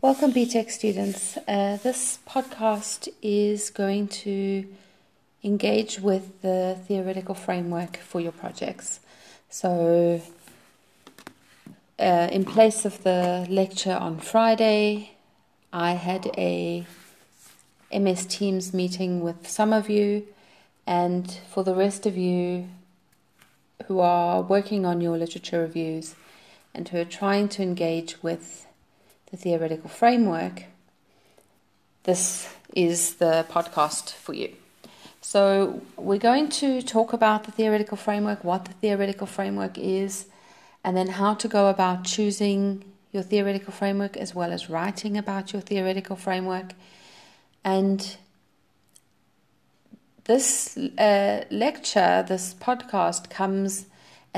Welcome, BTech students. Uh, this podcast is going to engage with the theoretical framework for your projects. So, uh, in place of the lecture on Friday, I had a MS Teams meeting with some of you, and for the rest of you who are working on your literature reviews and who are trying to engage with the theoretical framework, this is the podcast for you. So, we're going to talk about the theoretical framework, what the theoretical framework is, and then how to go about choosing your theoretical framework as well as writing about your theoretical framework. And this uh, lecture, this podcast, comes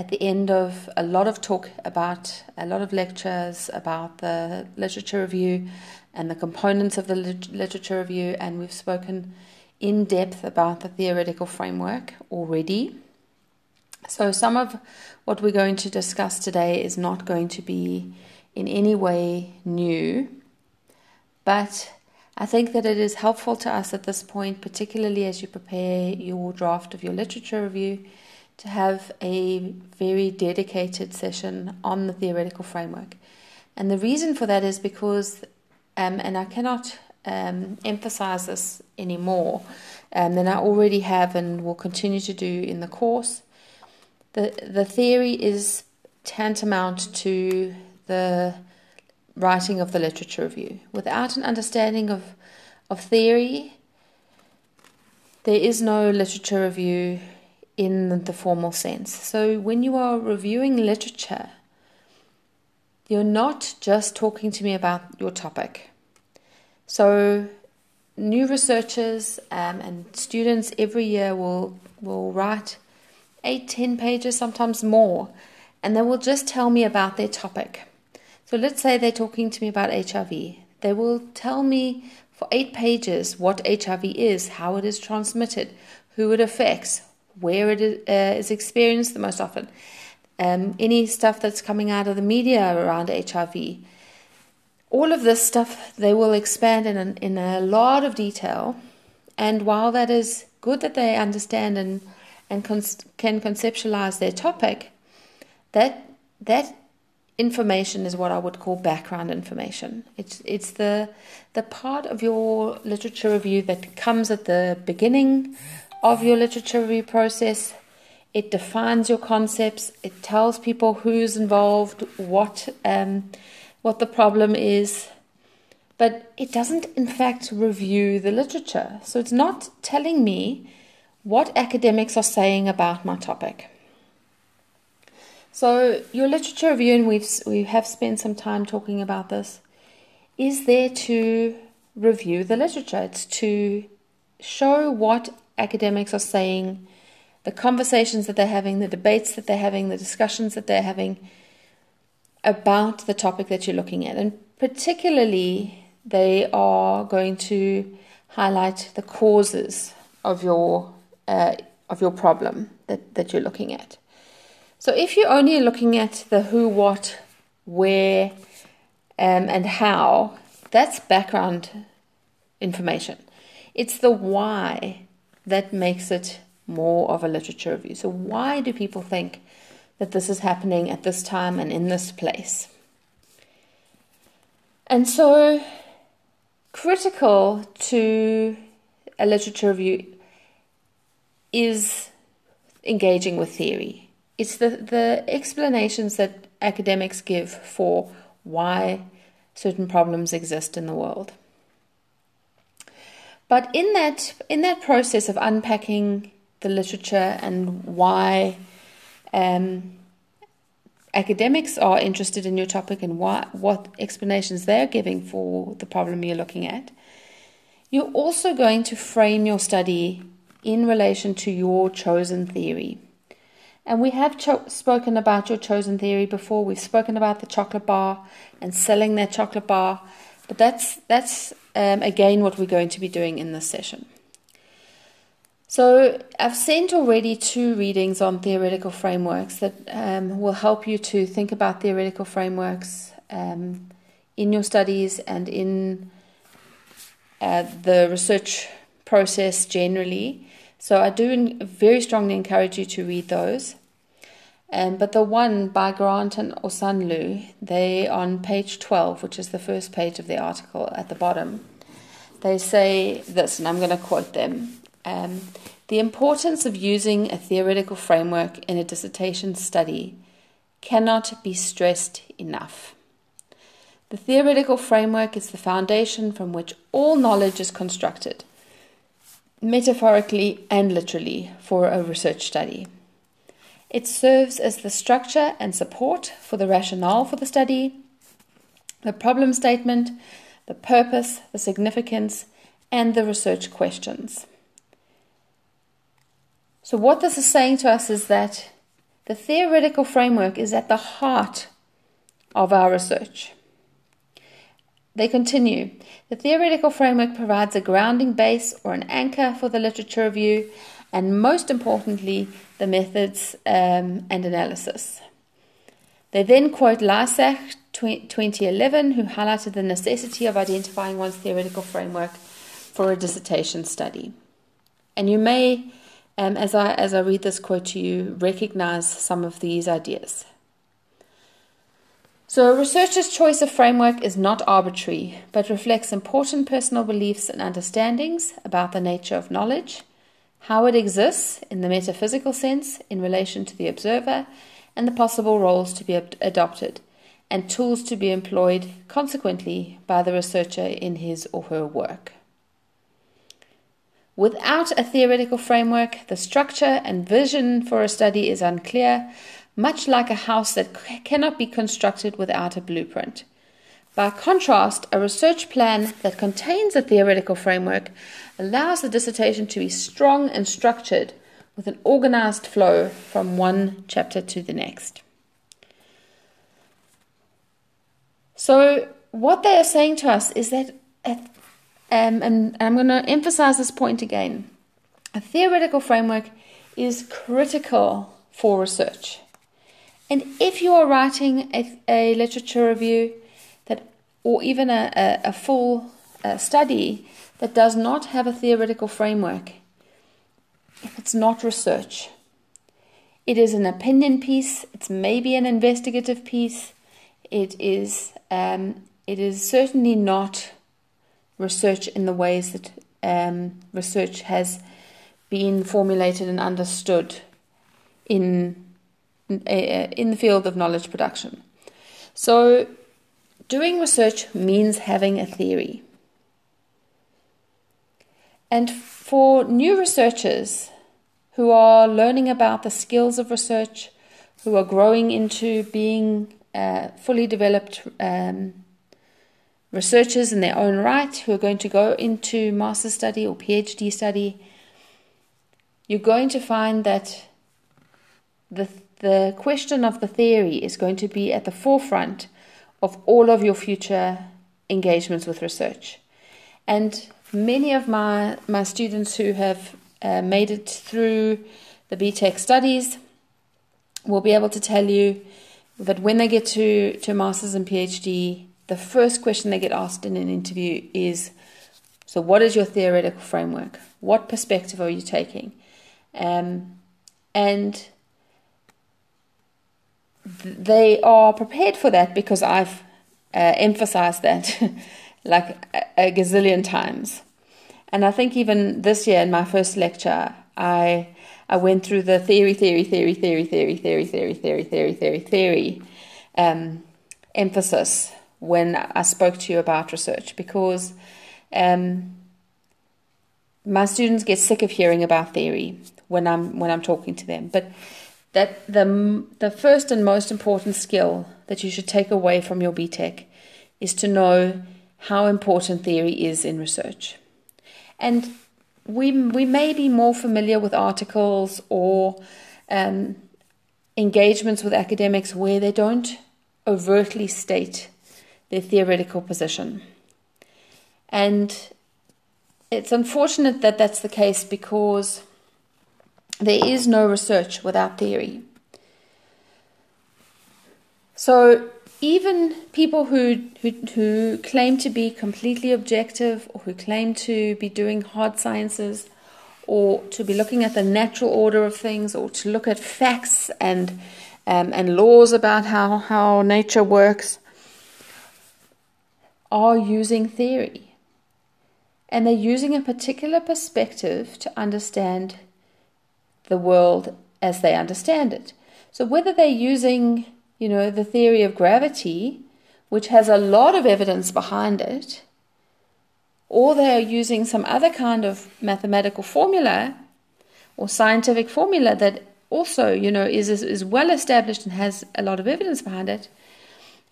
at the end of a lot of talk about a lot of lectures about the literature review and the components of the literature review, and we've spoken in depth about the theoretical framework already. So, some of what we're going to discuss today is not going to be in any way new, but I think that it is helpful to us at this point, particularly as you prepare your draft of your literature review, to have a very dedicated session on the theoretical framework. And the reason for that is because, um, and I cannot um, emphasize this anymore um, than I already have and will continue to do in the course. The, the theory is tantamount to the writing of the literature review. Without an understanding of, of theory, there is no literature review in the formal sense. So when you are reviewing literature, you're not just talking to me about your topic. So new researchers um, and students every year will will write eight, ten pages, sometimes more, and they will just tell me about their topic. So let's say they're talking to me about HIV. They will tell me for eight pages what HIV is, how it is transmitted, who it affects, where it is, uh, is experienced the most often, um, any stuff that's coming out of the media around HIV. All of this stuff they will expand in, an, in a lot of detail. And while that is good that they understand and, and con- can conceptualize their topic, that, that information is what I would call background information. It's it's the the part of your literature review that comes at the beginning of your literature review process. It defines your concepts. It tells people who's involved, what um, what the problem is, but it doesn't, in fact, review the literature. So it's not telling me what academics are saying about my topic. So your literature review, and we've we have spent some time talking about this, is there to review the literature. It's to show what academics are saying, the conversations that they're having, the debates that they're having, the discussions that they're having about the topic that you're looking at. And particularly, they are going to highlight the causes of your uh, of your problem that, that you're looking at. So if you're only looking at the who, what, where, um, and how, that's background information. It's the why that makes it more of a literature review. So, why do people think that this is happening at this time and in this place? And so, critical to a literature review is engaging with theory. It's the, the explanations that academics give for why certain problems exist in the world. But in that in that process of unpacking the literature and why um, academics are interested in your topic and what what explanations they're giving for the problem you're looking at, you're also going to frame your study in relation to your chosen theory. And we have cho- spoken about your chosen theory before. We've spoken about the chocolate bar and selling that chocolate bar, but that's that's um, again what we're going to be doing in this session. So I've sent already two readings on theoretical frameworks that um, will help you to think about theoretical frameworks um, in your studies and in uh, the research process generally. So I do very strongly encourage you to read those. Um, but the one by Grant and Osanloo, they on page 12, which is the first page of the article at the bottom, they say this, and I'm going to quote them. Um, the importance of using a theoretical framework in a dissertation study cannot be stressed enough. The theoretical framework is the foundation from which all knowledge is constructed, metaphorically and literally, for a research study. It serves as the structure and support for the rationale for the study, the problem statement, the purpose, the significance, and the research questions. So, what this is saying to us is that the theoretical framework is at the heart of our research. They continue The theoretical framework provides a grounding base or an anchor for the literature review, and most importantly, the methods um, and analysis. They then quote Lysaght 2011, who highlighted the necessity of identifying one's theoretical framework for a dissertation study. And you may um, as I as I read this quote to you, recognize some of these ideas. So, a researcher's choice of framework is not arbitrary, but reflects important personal beliefs and understandings about the nature of knowledge, how it exists in the metaphysical sense in relation to the observer, and the possible roles to be adopted, and tools to be employed consequently by the researcher in his or her work. Without a theoretical framework, the structure and vision for a study is unclear, much like a house that cannot be constructed without a blueprint. By contrast, a research plan that contains a theoretical framework allows the dissertation to be strong and structured with an organized flow from one chapter to the next. So, what they are saying to us is that um, and I'm going to emphasize this point again. A theoretical framework is critical for research. And if you are writing a, a literature review or even a, a, a full uh, study that does not have a theoretical framework, if it's not research, it is an opinion piece. It's maybe an investigative piece. It is. Um, it is certainly not research in the ways that um, research has been formulated and understood in uh, in the field of knowledge production. So, doing research means having a theory. And for new researchers who are learning about the skills of research, who are growing into being uh, fully developed um, researchers in their own right who are going to go into master's study or PhD study, you're going to find that the, the question of the theory is going to be at the forefront of all of your future engagements with research. And many of my, my students who have uh, made it through the BTech studies will be able to tell you that when they get to, to master's and PhD, the first question they get asked in an interview is so what is your theoretical framework what perspective are you taking um, and they are prepared for that because i've uh, emphasized that like a, gazillion times and i think even this year in my first lecture i i went through the theory theory theory theory theory theory theory theory theory theory theory um, emphasis when I spoke to you about research because um, my students get sick of hearing about theory when I'm when I'm talking to them. But that the the first and most important skill that you should take away from your BTech is to know how important theory is in research. And we we may be more familiar with articles or um, engagements with academics where they don't overtly state their theoretical position. And it's unfortunate that that's the case because there is no research without theory. So, even people who, who, who claim to be completely objective or who claim to be doing hard sciences or to be looking at the natural order of things or to look at facts and, um, and laws about how, how nature works are using theory. And they're using a particular perspective to understand the world as they understand it. So whether they're using you know, the theory of gravity, which has a lot of evidence behind it, or they're using some other kind of mathematical formula or scientific formula that also, you know, is, is well established and has a lot of evidence behind it.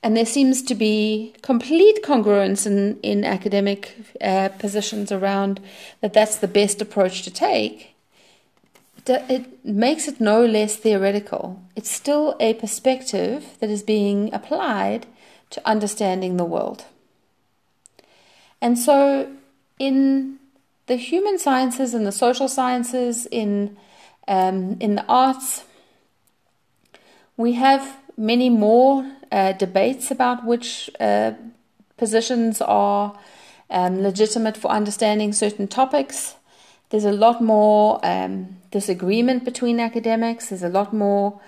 And there seems to be complete congruence in, in academic uh, positions around that that's the best approach to take it makes it no less theoretical. It's still a perspective that is being applied to understanding the world. And so, in the human sciences and the social sciences, in um, in the arts, we have many more uh, debates about which uh, positions are um, legitimate for understanding certain topics. There's a lot more um, disagreement between academics. There's a lot more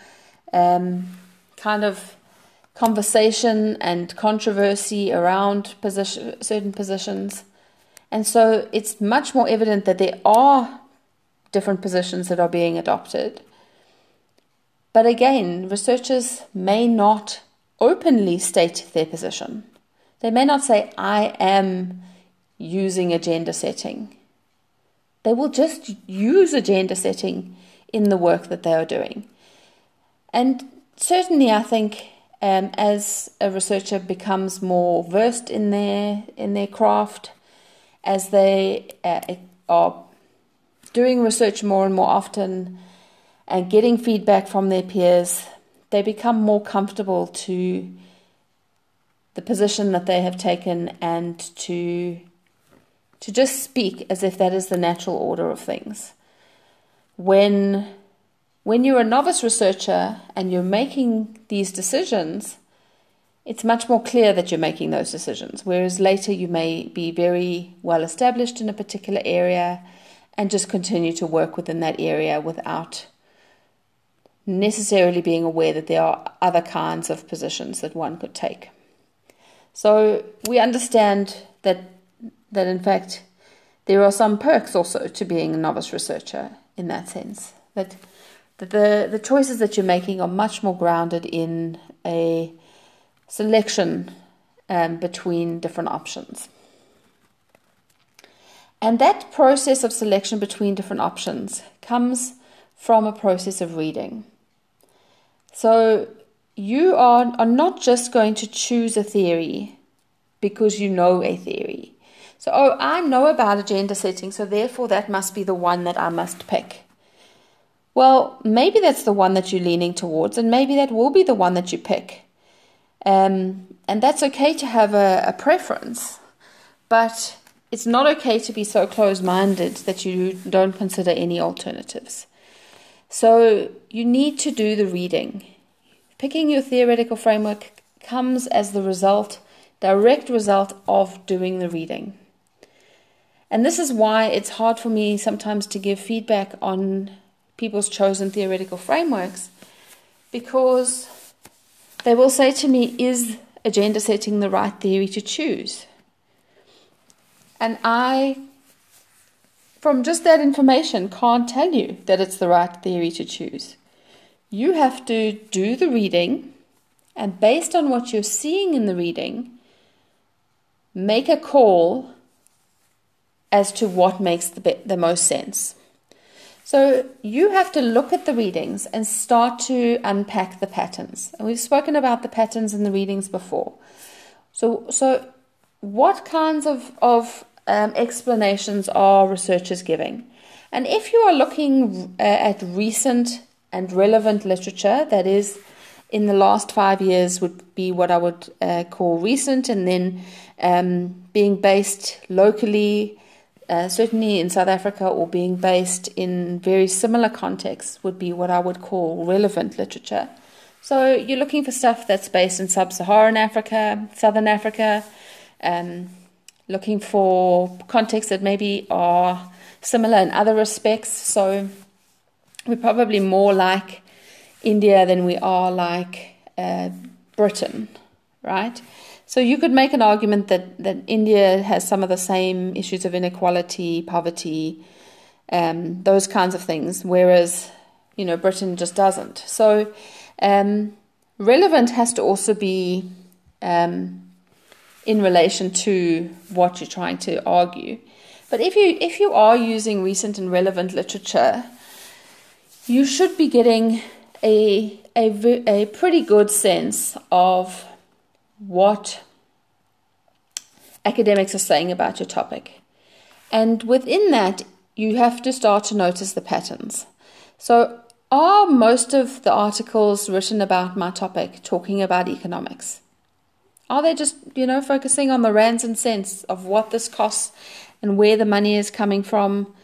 um, kind of conversation and controversy around position, certain positions. And so it's much more evident that there are different positions that are being adopted. But again, researchers may not openly state their position. They may not say, I am using agenda setting. They will just use agenda setting in the work that they are doing. And certainly, I think um, as a researcher becomes more versed in their in their craft, as they uh, are doing research more and more often and getting feedback from their peers, they become more comfortable to the position that they have taken and to to just speak as if that is the natural order of things. When, when you're a novice researcher and you're making these decisions, it's much more clear that you're making those decisions. Whereas later you may be very well established in a particular area and just continue to work within that area without necessarily being aware that there are other kinds of positions that one could take. So we understand that that in fact there are some perks also to being a novice researcher in that sense. That, that the, the choices that you're making are much more grounded in a selection um, between different options. And that process of selection between different options comes from a process of reading. So you are, are not just going to choose a theory because you know a theory. So, oh, I know about agenda setting, so therefore that must be the one that I must pick. Well, maybe that's the one that you're leaning towards, and maybe that will be the one that you pick. Um, and that's okay to have a, a preference, but it's not okay to be so close minded that you don't consider any alternatives. So, you need to do the reading. Picking your theoretical framework comes as the result, direct result of doing the reading. And this is why it's hard for me sometimes to give feedback on people's chosen theoretical frameworks because they will say to me, Is agenda setting the right theory to choose? And I, from just that information, can't tell you that it's the right theory to choose. You have to do the reading, and based on what you're seeing in the reading, make a call as to what makes the, the most sense. So you have to look at the readings and start to unpack the patterns. And we've spoken about the patterns in the readings before. So, so what kinds of, of um, explanations are researchers giving? And if you are looking uh, at recent and relevant literature, that is, in the last five years, would be what I would uh, call recent, and then um, being based locally uh, certainly in South Africa or being based in very similar contexts would be what I would call relevant literature. So you're looking for stuff that's based in sub-Saharan Africa, Southern Africa, um, looking for contexts that maybe are similar in other respects. So we're probably more like India than we are like uh, Britain, right? So you could make an argument that, that India has some of the same issues of inequality, poverty, um, those kinds of things, whereas you know Britain just doesn't. So um, relevant has to also be um, in relation to what you're trying to argue. But if you if you are using recent and relevant literature, you should be getting a a, a pretty good sense of what academics are saying about your topic. And within that, you have to start to notice the patterns. So, are most of the articles written about my topic talking about economics? Are they just, you know, focusing on the rands and cents of what this costs and where the money is coming from?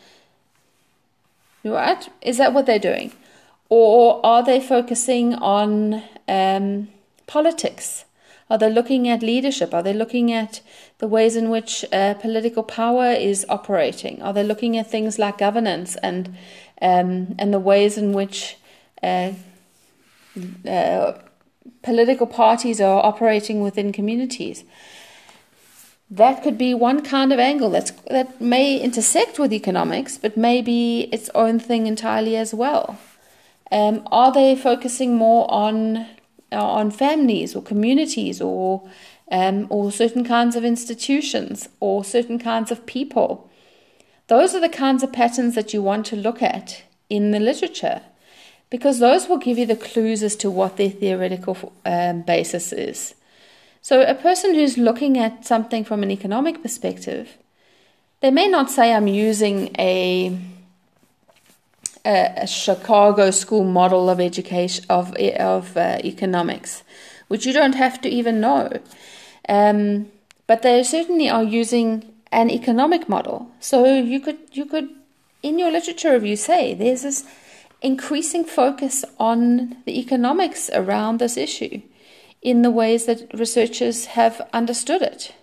Right? Is that what they're doing? Or are they focusing on um, politics? Are they looking at leadership? Are they looking at the ways in which uh, political power is operating? Are they looking at things like governance and um, and the ways in which uh, uh, political parties are operating within communities? That could be one kind of angle that's that may intersect with economics, but may be its own thing entirely as well. Um, are they focusing more on on families or communities or um, or certain kinds of institutions or certain kinds of people? Those are the kinds of patterns that you want to look at in the literature, because those will give you the clues as to what their theoretical um, basis is. So, a person who's looking at something from an economic perspective, they may not say, I'm using a a, Chicago school model of education of of uh, economics, which you don't have to even know. Um, but they certainly are using an economic model. So you could you could in your literature review say there's this increasing focus on the economics around this issue in the ways that researchers have understood it.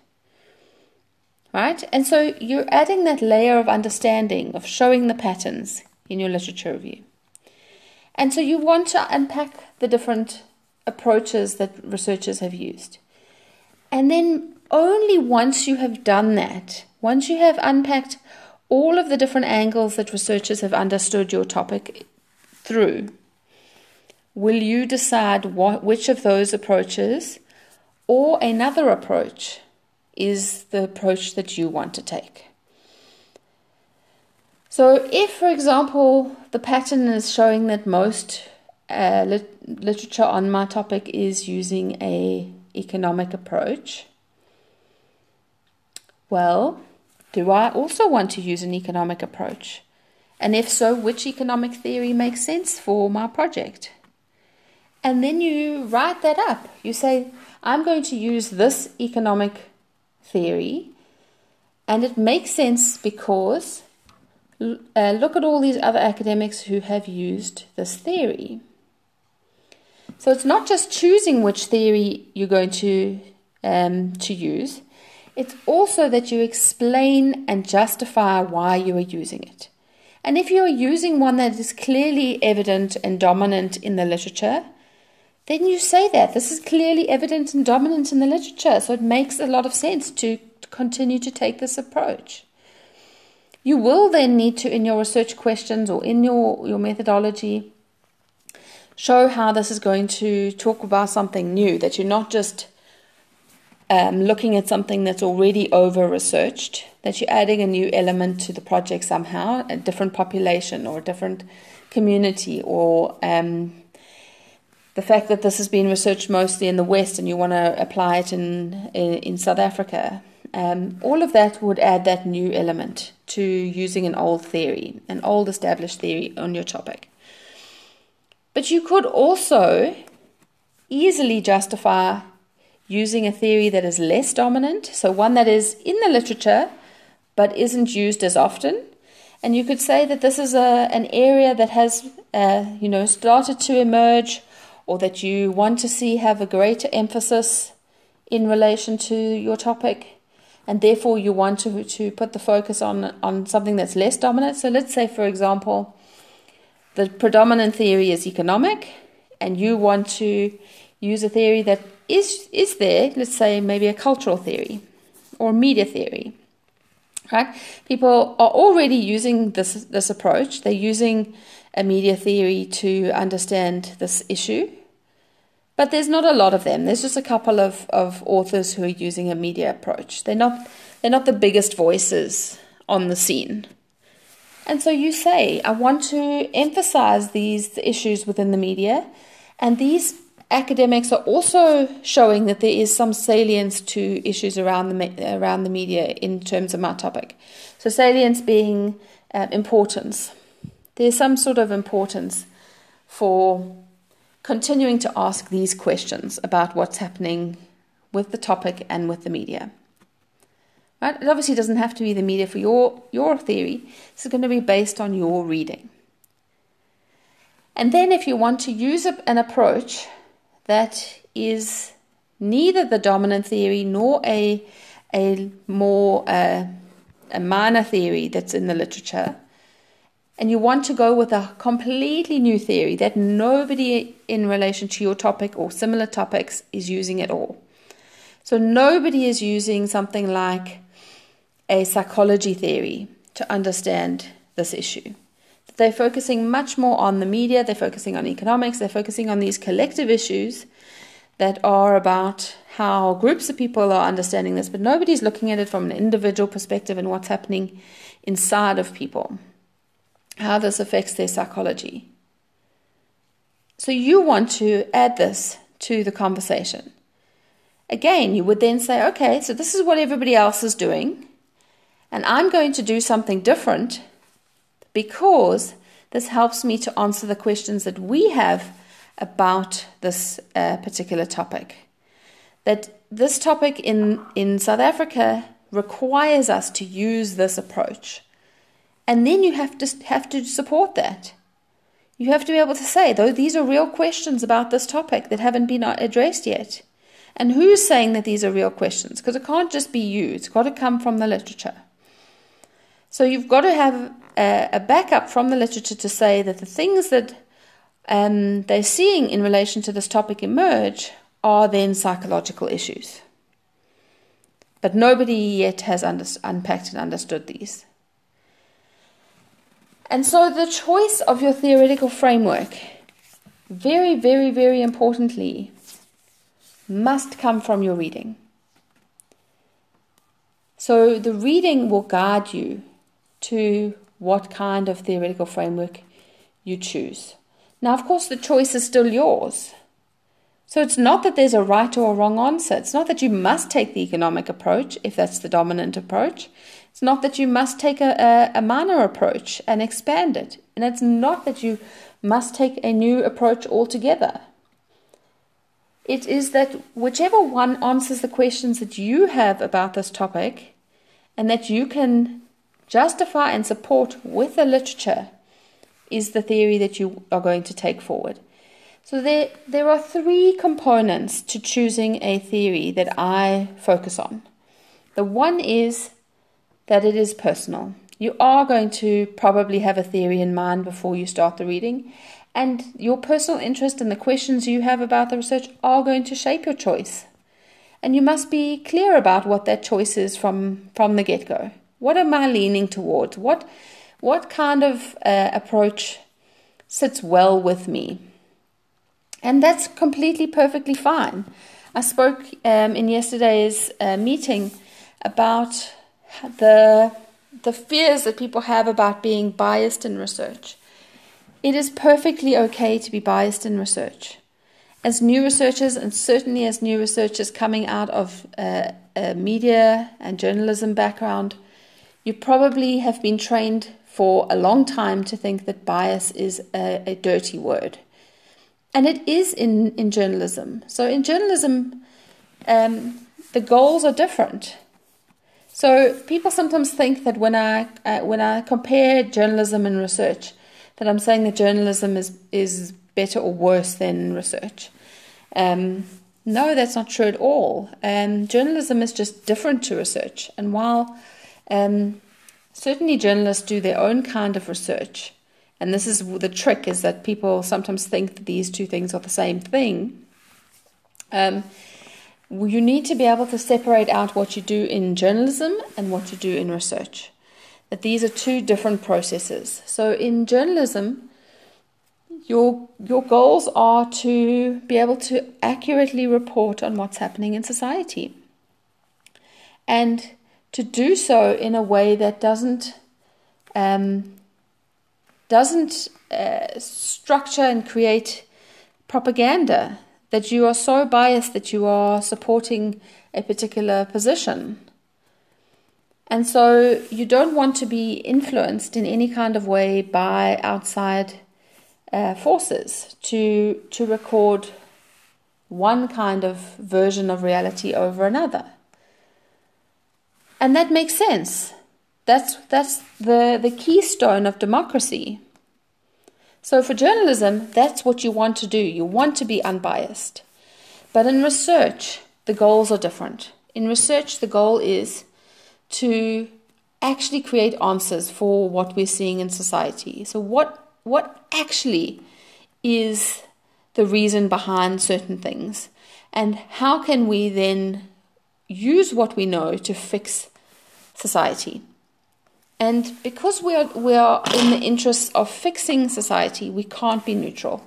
Right? And so you're adding that layer of understanding, of showing the patterns, in your literature review. And so you want to unpack the different approaches that researchers have used. And then only once you have done that, once you have unpacked all of the different angles that researchers have understood your topic through, will you decide what, which of those approaches or another approach is the approach that you want to take. So, if, for example, the pattern is showing that most uh, lit- literature on my topic is using a economic approach, well, do I also want to use an economic approach? And if so, which economic theory makes sense for my project? And then you write that up. You say, I'm going to use this economic theory, and it makes sense because uh, look at all these other academics who have used this theory. So it's not just choosing which theory you're going to um, to use. It's also that you explain and justify why you are using it. And if you are using one that is clearly evident and dominant in the literature, then you say that this is clearly evident and dominant in the literature. So it makes a lot of sense to continue to take this approach. You will then need to, in your research questions or in your, your methodology, show how this is going to talk about something new, that you're not just um, looking at something that's already over researched, that you're adding a new element to the project somehow, a different population or a different community, or um, the fact that this has been researched mostly in the West and you want to apply it in, in, in South Africa. Um, all of that would add that new element to using an old theory, an old established theory on your topic. But you could also easily justify using a theory that is less dominant, so one that is in the literature but isn't used as often. And you could say that this is a, an area that has, uh, you know, started to emerge or that you want to see have a greater emphasis in relation to your topic and therefore you want to, to put the focus on, on something that's less dominant. So let's say, for example, the predominant theory is economic, and you want to use a theory that is, is there, let's say maybe a cultural theory or media theory. Right? People are already using this, this approach. They're using a media theory to understand this issue but there's not a lot of them. There's just a couple of, of authors who are using a media approach. They're not they're not the biggest voices on the scene. And so you say, I want to emphasize these issues within the media, and these academics are also showing that there is some salience to issues around the around the media in terms of my topic. So salience being uh, importance. There's some sort of importance for continuing to ask these questions about what's happening with the topic and with the media. Right? It obviously doesn't have to be the media for your, your theory. This is going to be based on your reading. And then, if you want to use an approach that is neither the dominant theory nor a, a more uh, a minor theory that's in the literature, and you want to go with a completely new theory that nobody in relation to your topic or similar topics is using at all. So nobody is using something like a psychology theory to understand this issue. They're focusing much more on the media, they're focusing on economics, they're focusing on these collective issues that are about how groups of people are understanding this, but nobody's looking at it from an individual perspective and what's happening inside of people how this affects their psychology. So you want to add this to the conversation. Again, you would then say, okay, so this is what everybody else is doing, and I'm going to do something different because this helps me to answer the questions that we have about this uh, particular topic. That this topic in, in South Africa requires us to use this approach. And then you have to have to support that. You have to be able to say, though, these are real questions about this topic that haven't been addressed yet. And who's saying that these are real questions? Because it can't just be you, it's got to come from the literature. So you've got to have a, a backup from the literature to say that the things that um, they're seeing in relation to this topic emerge are then psychological issues. But nobody yet has under, unpacked and understood these. And so the choice of your theoretical framework, very, very, very importantly, must come from your reading. So the reading will guide you to what kind of theoretical framework you choose. Now, of course, the choice is still yours. So it's not that there's a right or a wrong answer. It's not that you must take the economic approach if that's the dominant approach. It's not that you must take a, a, a minor approach and expand it. And it's not that you must take a new approach altogether. It is that whichever one answers the questions that you have about this topic and that you can justify and support with the literature is the theory that you are going to take forward. So there, there are three components to choosing a theory that I focus on. The one is that it is personal. You are going to probably have a theory in mind before you start the reading, and your personal interest and the questions you have about the research are going to shape your choice. And you must be clear about what that choice is from, from the get go. What am I leaning towards? What, what kind of uh, approach sits well with me? And that's completely perfectly fine. I spoke um, in yesterday's uh, meeting about the the fears that people have about being biased in research. It is perfectly okay to be biased in research. As new researchers, and certainly as new researchers coming out of a, a media and journalism background, you probably have been trained for a long time to think that bias is a, a dirty word. And it is in, in journalism. So, in journalism, um, the goals are different. So people sometimes think that when I uh, when I compare journalism and research, that I'm saying that journalism is is better or worse than research. Um, no, that's not true at all. Um, journalism is just different to research. And while um, certainly journalists do their own kind of research, and this is the trick is that people sometimes think that these two things are the same thing. You need to be able to separate out what you do in journalism and what you do in research. That these are two different processes. So in journalism, your your goals are to be able to accurately report on what's happening in society. And to do so in a way that doesn't um, doesn't uh, structure and create propaganda that you are so biased that you are supporting a particular position. And so you don't want to be influenced in any kind of way by outside uh, forces to, to record one kind of version of reality over another. And that makes sense. That's, that's the, the keystone of democracy. So, for journalism, that's what you want to do. You want to be unbiased. But in research, the goals are different. In research, the goal is to actually create answers for what we're seeing in society. So, what, what actually is the reason behind certain things? And how can we then use what we know to fix society? And because we are, we are in the interest of fixing society, we can't be neutral.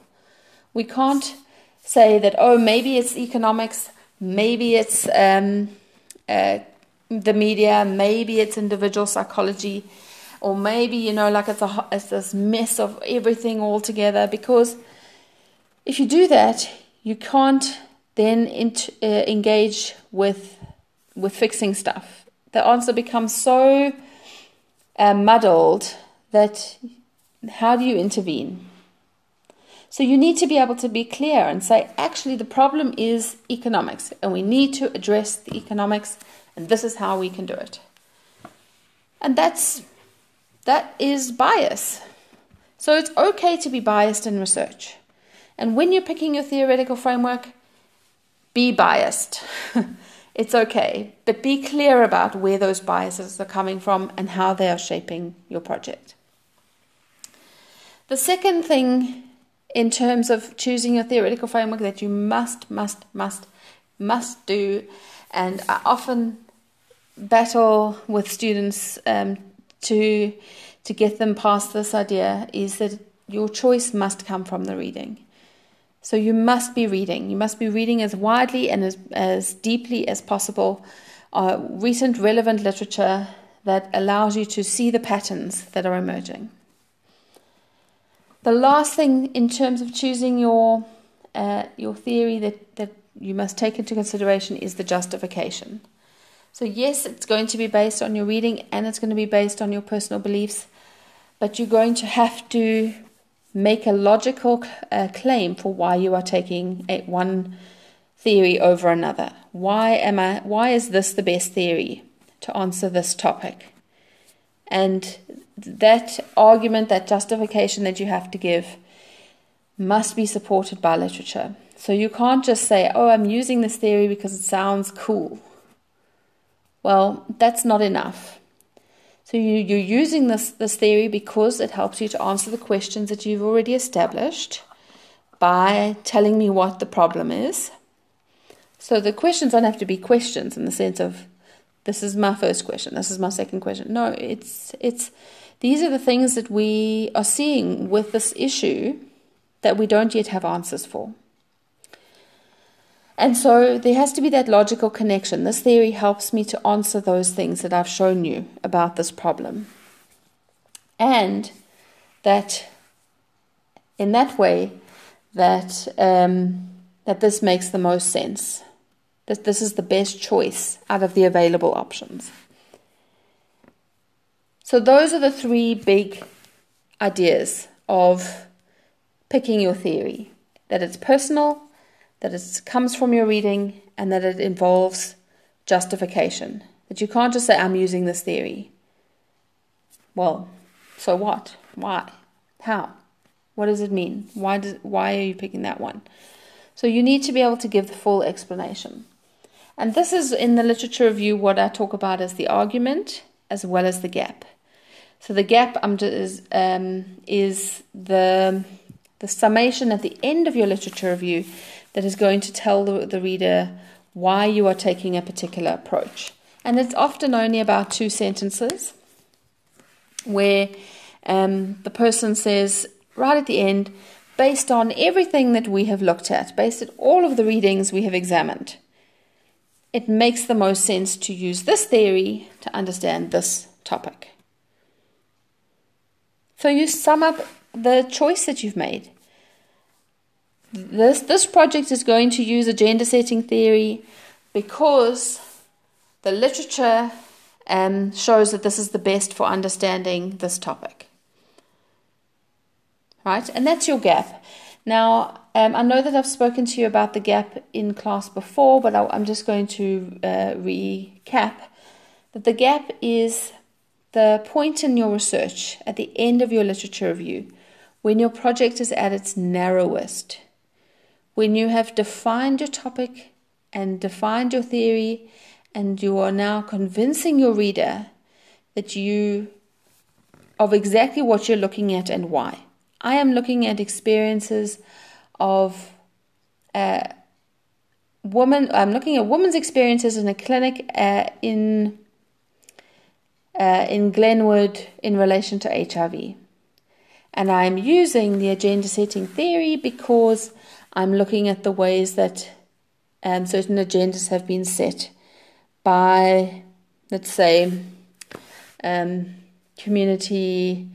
We can't say that, oh, maybe it's economics, maybe it's um, uh, the media, maybe it's individual psychology, or maybe, you know, like it's, a, it's this mess of everything all together. Because if you do that, you can't then uh, engage with, with fixing stuff. The answer becomes so uh, muddled that how do you intervene? So you need to be able to be clear and say, actually, the problem is economics, and we need to address the economics, and this is how we can do it. And that's that is bias. So it's okay to be biased in research. And when you're picking your theoretical framework, be biased. it's okay. But be clear about where those biases are coming from and how they are shaping your project. The second thing, in terms of choosing your theoretical framework, that you must, must, must, must do, and I often battle with students um, to to get them past this idea, is that your choice must come from the reading. So you must be reading. You must be reading as widely and as, as deeply as possible uh, recent relevant literature that allows you to see the patterns that are emerging. The last thing in terms of choosing your uh, your theory that, that you must take into consideration is the justification. So, yes, it's going to be based on your reading and it's going to be based on your personal beliefs, but you're going to have to make a logical uh, claim for why you are taking a, one theory over another. Why am I? Why is this the best theory to answer this topic? And that argument, that justification that you have to give, must be supported by literature. So you can't just say, "Oh, I'm using this theory because it sounds cool." Well, that's not enough. So you, you're using this, this theory because it helps you to answer the questions that you've already established by telling me what the problem is. So the questions don't have to be questions in the sense of this is my first question, this is my second question. No, it's it's these are the things that we are seeing with this issue that we don't yet have answers for. And so there has to be that logical connection. This theory helps me to answer those things that I've shown you about this problem. And that in that way, that, um, that this makes the most sense. That this is the best choice out of the available options. So, those are the three big ideas of picking your theory that it's personal, that it comes from your reading and that it involves justification. That you can't just say, I'm using this theory. Well, so what? Why? How? What does it mean? Why does why are you picking that one? So you need to be able to give the full explanation. And this is in the literature review what I talk about as the argument as well as the gap. So the gap is um, is the the summation at the end of your literature review that is going to tell the, the reader why you are taking a particular approach. And it's often only about two sentences where um, the person says, right at the end, based on everything that we have looked at, based on all of the readings we have examined, it makes the most sense to use this theory to understand this topic. So you sum up the choice that you've made. This, this project is going to use agenda setting theory because the literature um, shows that this is the best for understanding this topic. Right? And that's your gap. Now, um, I know that I've spoken to you about the gap in class before, but I, am just going to uh, recap that the gap is the point in your research at the end of your literature review when your project is at its narrowest, when you have defined your topic and defined your theory, and you are now convincing your reader that you of exactly what you're looking at and why. I am looking at experiences of a woman. I'm looking at women's experiences in a clinic uh, in uh, in Glenwood in relation to HIV, and I'm using the agenda setting theory because I'm looking at the ways that um, certain agendas have been set by, let's say, um, community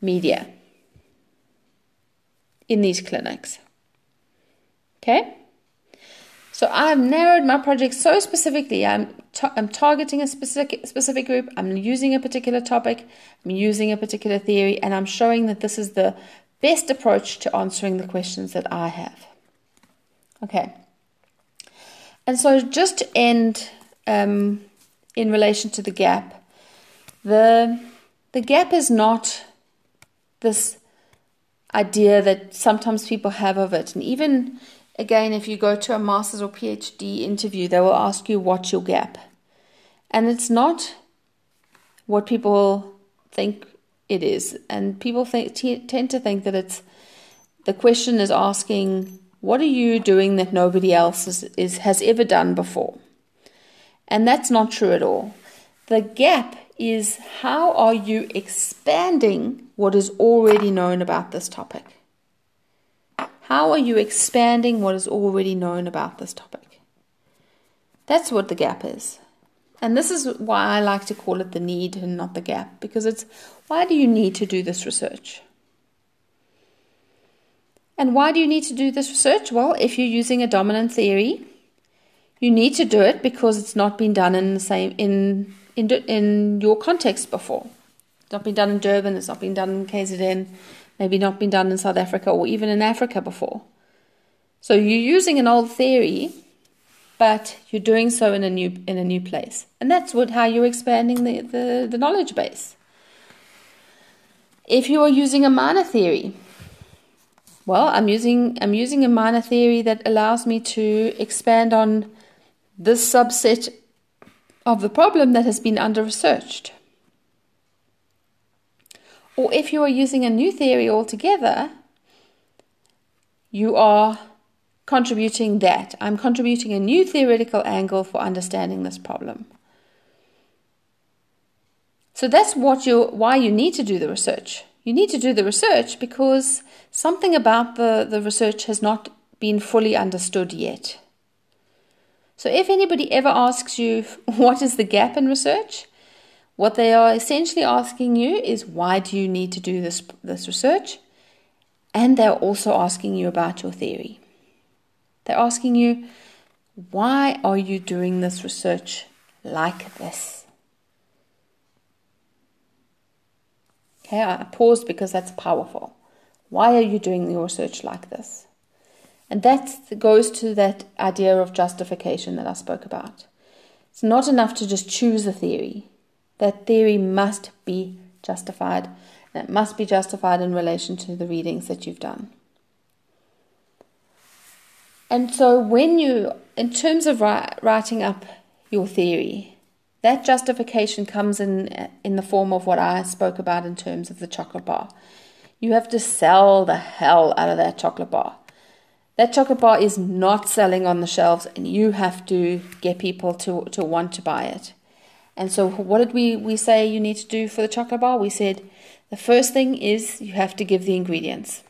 media in these clinics. Okay? So I have narrowed my project so specifically. I'm, ta- I'm targeting a specific, specific group. I'm using a particular topic. I'm using a particular theory. And I'm showing that this is the best approach to answering the questions that I have. Okay. And so just to end um, in relation to the gap, the, the gap is not this idea that sometimes people have of it. And even again, if you go to a master's or PhD interview, they will ask you what's your gap. And it's not what people think it is. And people think, t- tend to think that it's the question is asking, what are you doing that nobody else is, is, has ever done before? And that's not true at all. The gap is how are you expanding what is already known about this topic? How are you expanding what is already known about this topic? That's what the gap is. And this is why I like to call it the need and not the gap, because it's why do you need to do this research? And why do you need to do this research? Well, if you're using a dominant theory, you need to do it because it's not been done in the same in in in your context before. It's not been done in Durban. It's not been done in KZN. Maybe not been done in South Africa or even in Africa before. So you're using an old theory, but you're doing so in a new in a new place, and that's what how you're expanding the, the, the knowledge base. If you are using a minor theory, well, I'm using I'm using a minor theory that allows me to expand on this subset of the problem that has been under researched. Or if you are using a new theory altogether, you are contributing that. I'm contributing a new theoretical angle for understanding this problem. So that's what you why you need to do the research. You need to do the research because something about the, the research has not been fully understood yet. So, if anybody ever asks you what is the gap in research, what they are essentially asking you is why do you need to do this, this research? And they're also asking you about your theory. They're asking you, why are you doing this research like this? Okay, I paused because that's powerful. Why are you doing your research like this? And that goes to that idea of justification that I spoke about. It's not enough to just choose a theory. That theory must be justified. that must be justified in relation to the readings that you've done. And so, when you, in terms of writing up your theory, that justification comes in in the form of what I spoke about in terms of the chocolate bar. You have to sell the hell out of that chocolate bar. That chocolate bar is not selling on the shelves, and you have to get people to, to want to buy it. And so, what did we, we say you need to do for the chocolate bar? We said the first thing is you have to give the ingredients.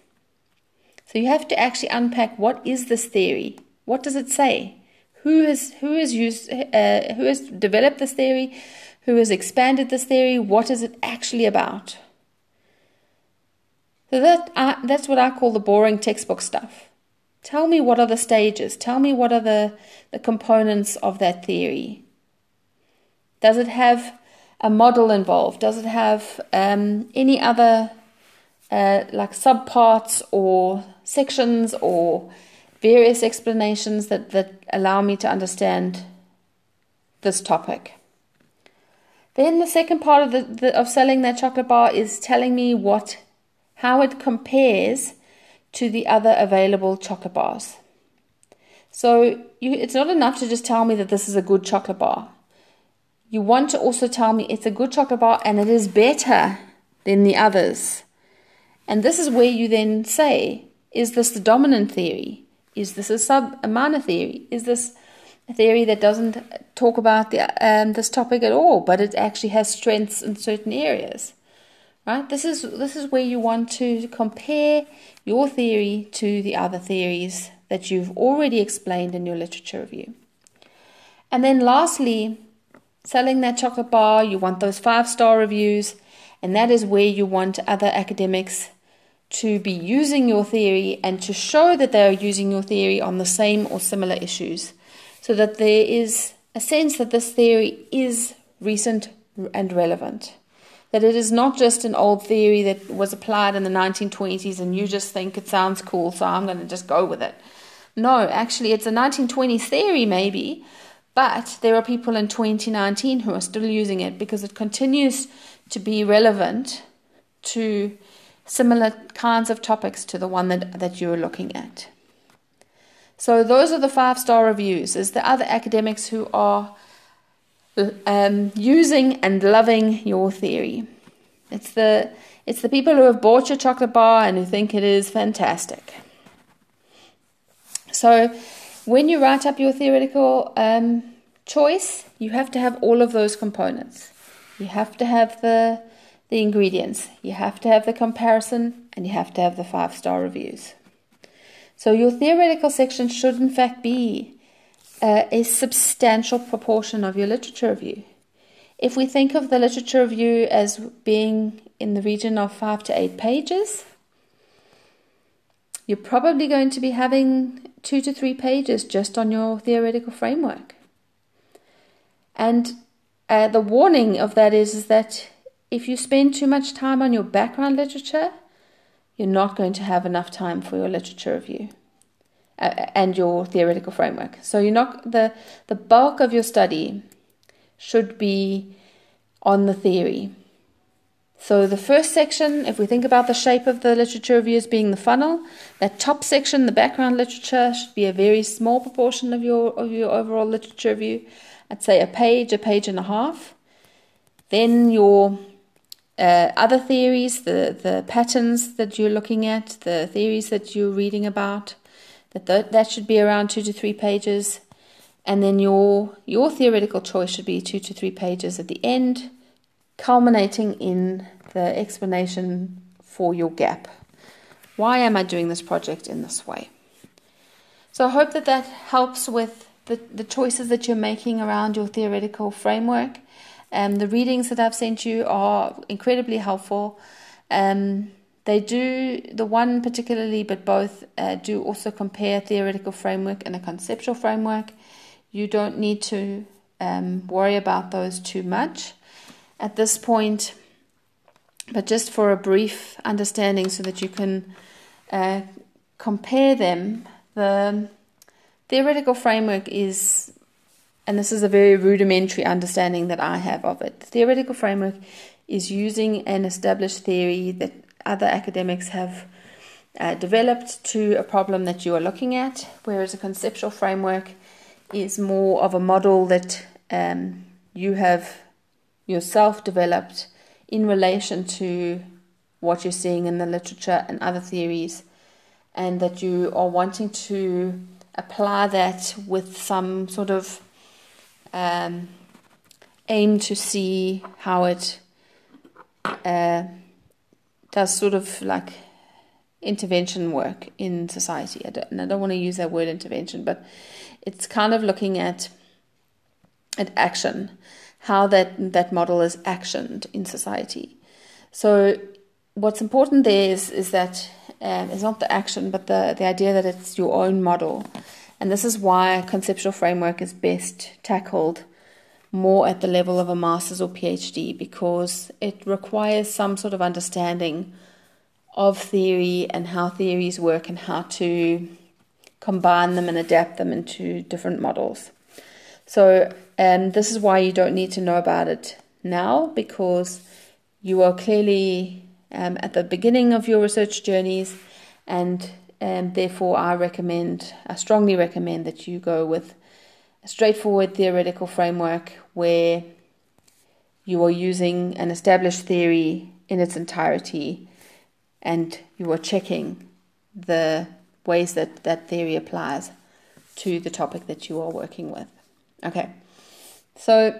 So you have to actually unpack what is this theory? What does it say? Who has who has used uh, who has developed this theory? Who has expanded this theory? What is it actually about? So that uh, that's what I call the boring textbook stuff. Tell me what are the stages. Tell me what are the, the components of that theory. Does it have a model involved? Does it have um, any other uh, like subparts or sections or various explanations that, that allow me to understand this topic? Then the second part of the, the of selling that chocolate bar is telling me what how it compares to the other available chocolate bars. So you, it's not enough to just tell me that this is a good chocolate bar you want to also tell me it's a good chocolate bar and it is better than the others. And this is where you then say, is this the dominant theory? Is this a sub a minor theory? Is this a theory that doesn't talk about the, um, this topic at all, but it actually has strengths in certain areas? Right? This is this is where you want to compare your theory to the other theories that you've already explained in your literature review. And then lastly, selling that chocolate bar, you want those five star reviews, and that is where you want other academics to be using your theory and to show that they are using your theory on the same or similar issues so that there is a sense that this theory is recent and relevant. That it is not just an old theory that was applied in the 1920s and you just think it sounds cool, so I'm going to just go with it. No, actually, it's a 1920s theory, maybe, but there are people in 2019 who are still using it because it continues to be relevant to similar kinds of topics to the one that, that you're looking at. So those are the five star reviews. Is the other academics who are um, using and loving your theory. It's the it's the people who have bought your chocolate bar and who think it is fantastic. So when you write up your theoretical um, choice, you have to have all of those components. You have to have the the ingredients, you have to have the comparison, and you have to have the five star reviews. So your theoretical section should in fact be uh, a substantial proportion of your literature review. If we think of the literature review as being in the region of five to eight pages, you're probably going to be having two to three pages just on your theoretical framework. And uh, the warning of that is, is that if you spend too much time on your background literature, you're not going to have enough time for your literature review uh, and your theoretical framework. So you're not the the bulk of your study should be on the theory. So the first section, if we think about the shape of the literature review as being the funnel, that top section, the background literature, should be a very small proportion of your of your overall literature review. I'd say a page, a page and a half. Then your uh, other theories, the, the patterns that you're looking at, the theories that you're reading about, that th- that should be around two to three pages. And then your your theoretical choice should be two to three pages at the end culminating in the explanation for your gap. Why am I doing this project in this way? So I hope that that helps with the, the choices that you're making around your theoretical framework. Um, the readings that I've sent you are incredibly helpful. Um, they do, the one particularly, but both uh, do also compare theoretical framework and a conceptual framework. You don't need to um, worry about those too much at this point, but just for a brief understanding so that you can uh, compare them, the theoretical framework is, and this is a very rudimentary understanding that I have of it, the theoretical framework is using an established theory that other academics have uh, developed to a problem that you are looking at, whereas a conceptual framework is more of a model that um, you have yourself developed in relation to what you're seeing in the literature and other theories, and that you are wanting to apply that with some sort of um, aim to see how it uh, does sort of like intervention work in society. I don't, and I don't want to use that word intervention, but it's kind of looking at at action, how that that model is actioned in society. So what's important there is is that um, it's not the action, but the the idea that it's your own model, and this is why conceptual framework is best tackled more at the level of a master's or PhD because it requires some sort of understanding of theory and how theories work and how to combine them and adapt them into different models. So, um, this is why you don't need to know about it now because you are clearly um, at the beginning of your research journeys, and um, therefore, I recommend, I strongly recommend that you go with a straightforward theoretical framework where you are using an established theory in its entirety and you are checking the ways that that theory applies to the topic that you are working with. Okay, so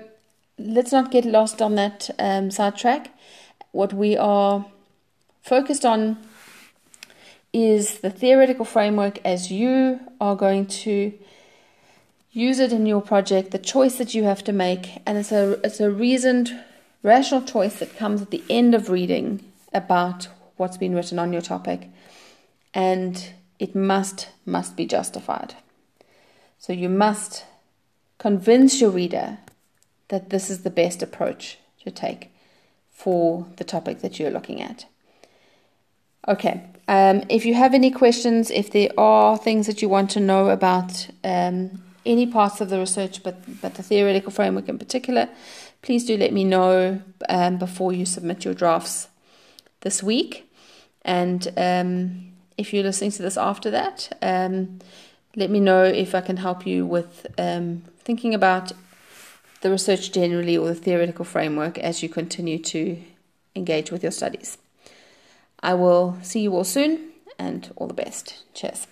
let's not get lost on that um, sidetrack. What we are focused on is the theoretical framework as you are going to use it in your project, the choice that you have to make, and it's a it's a reasoned, rational choice that comes at the end of reading about what's been written on your topic, and it must must be justified. So you must convince your reader that this is the best approach to take for the topic that you're looking at. Okay, um, if you have any questions, if there are things that you want to know about um, any parts of the research, but, but the theoretical framework in particular, please do let me know um, before you submit your drafts this week. And um, if you're listening to this after that, um, let me know if I can help you with um, thinking about the research generally or the theoretical framework as you continue to engage with your studies. I will see you all soon and all the best. Cheers.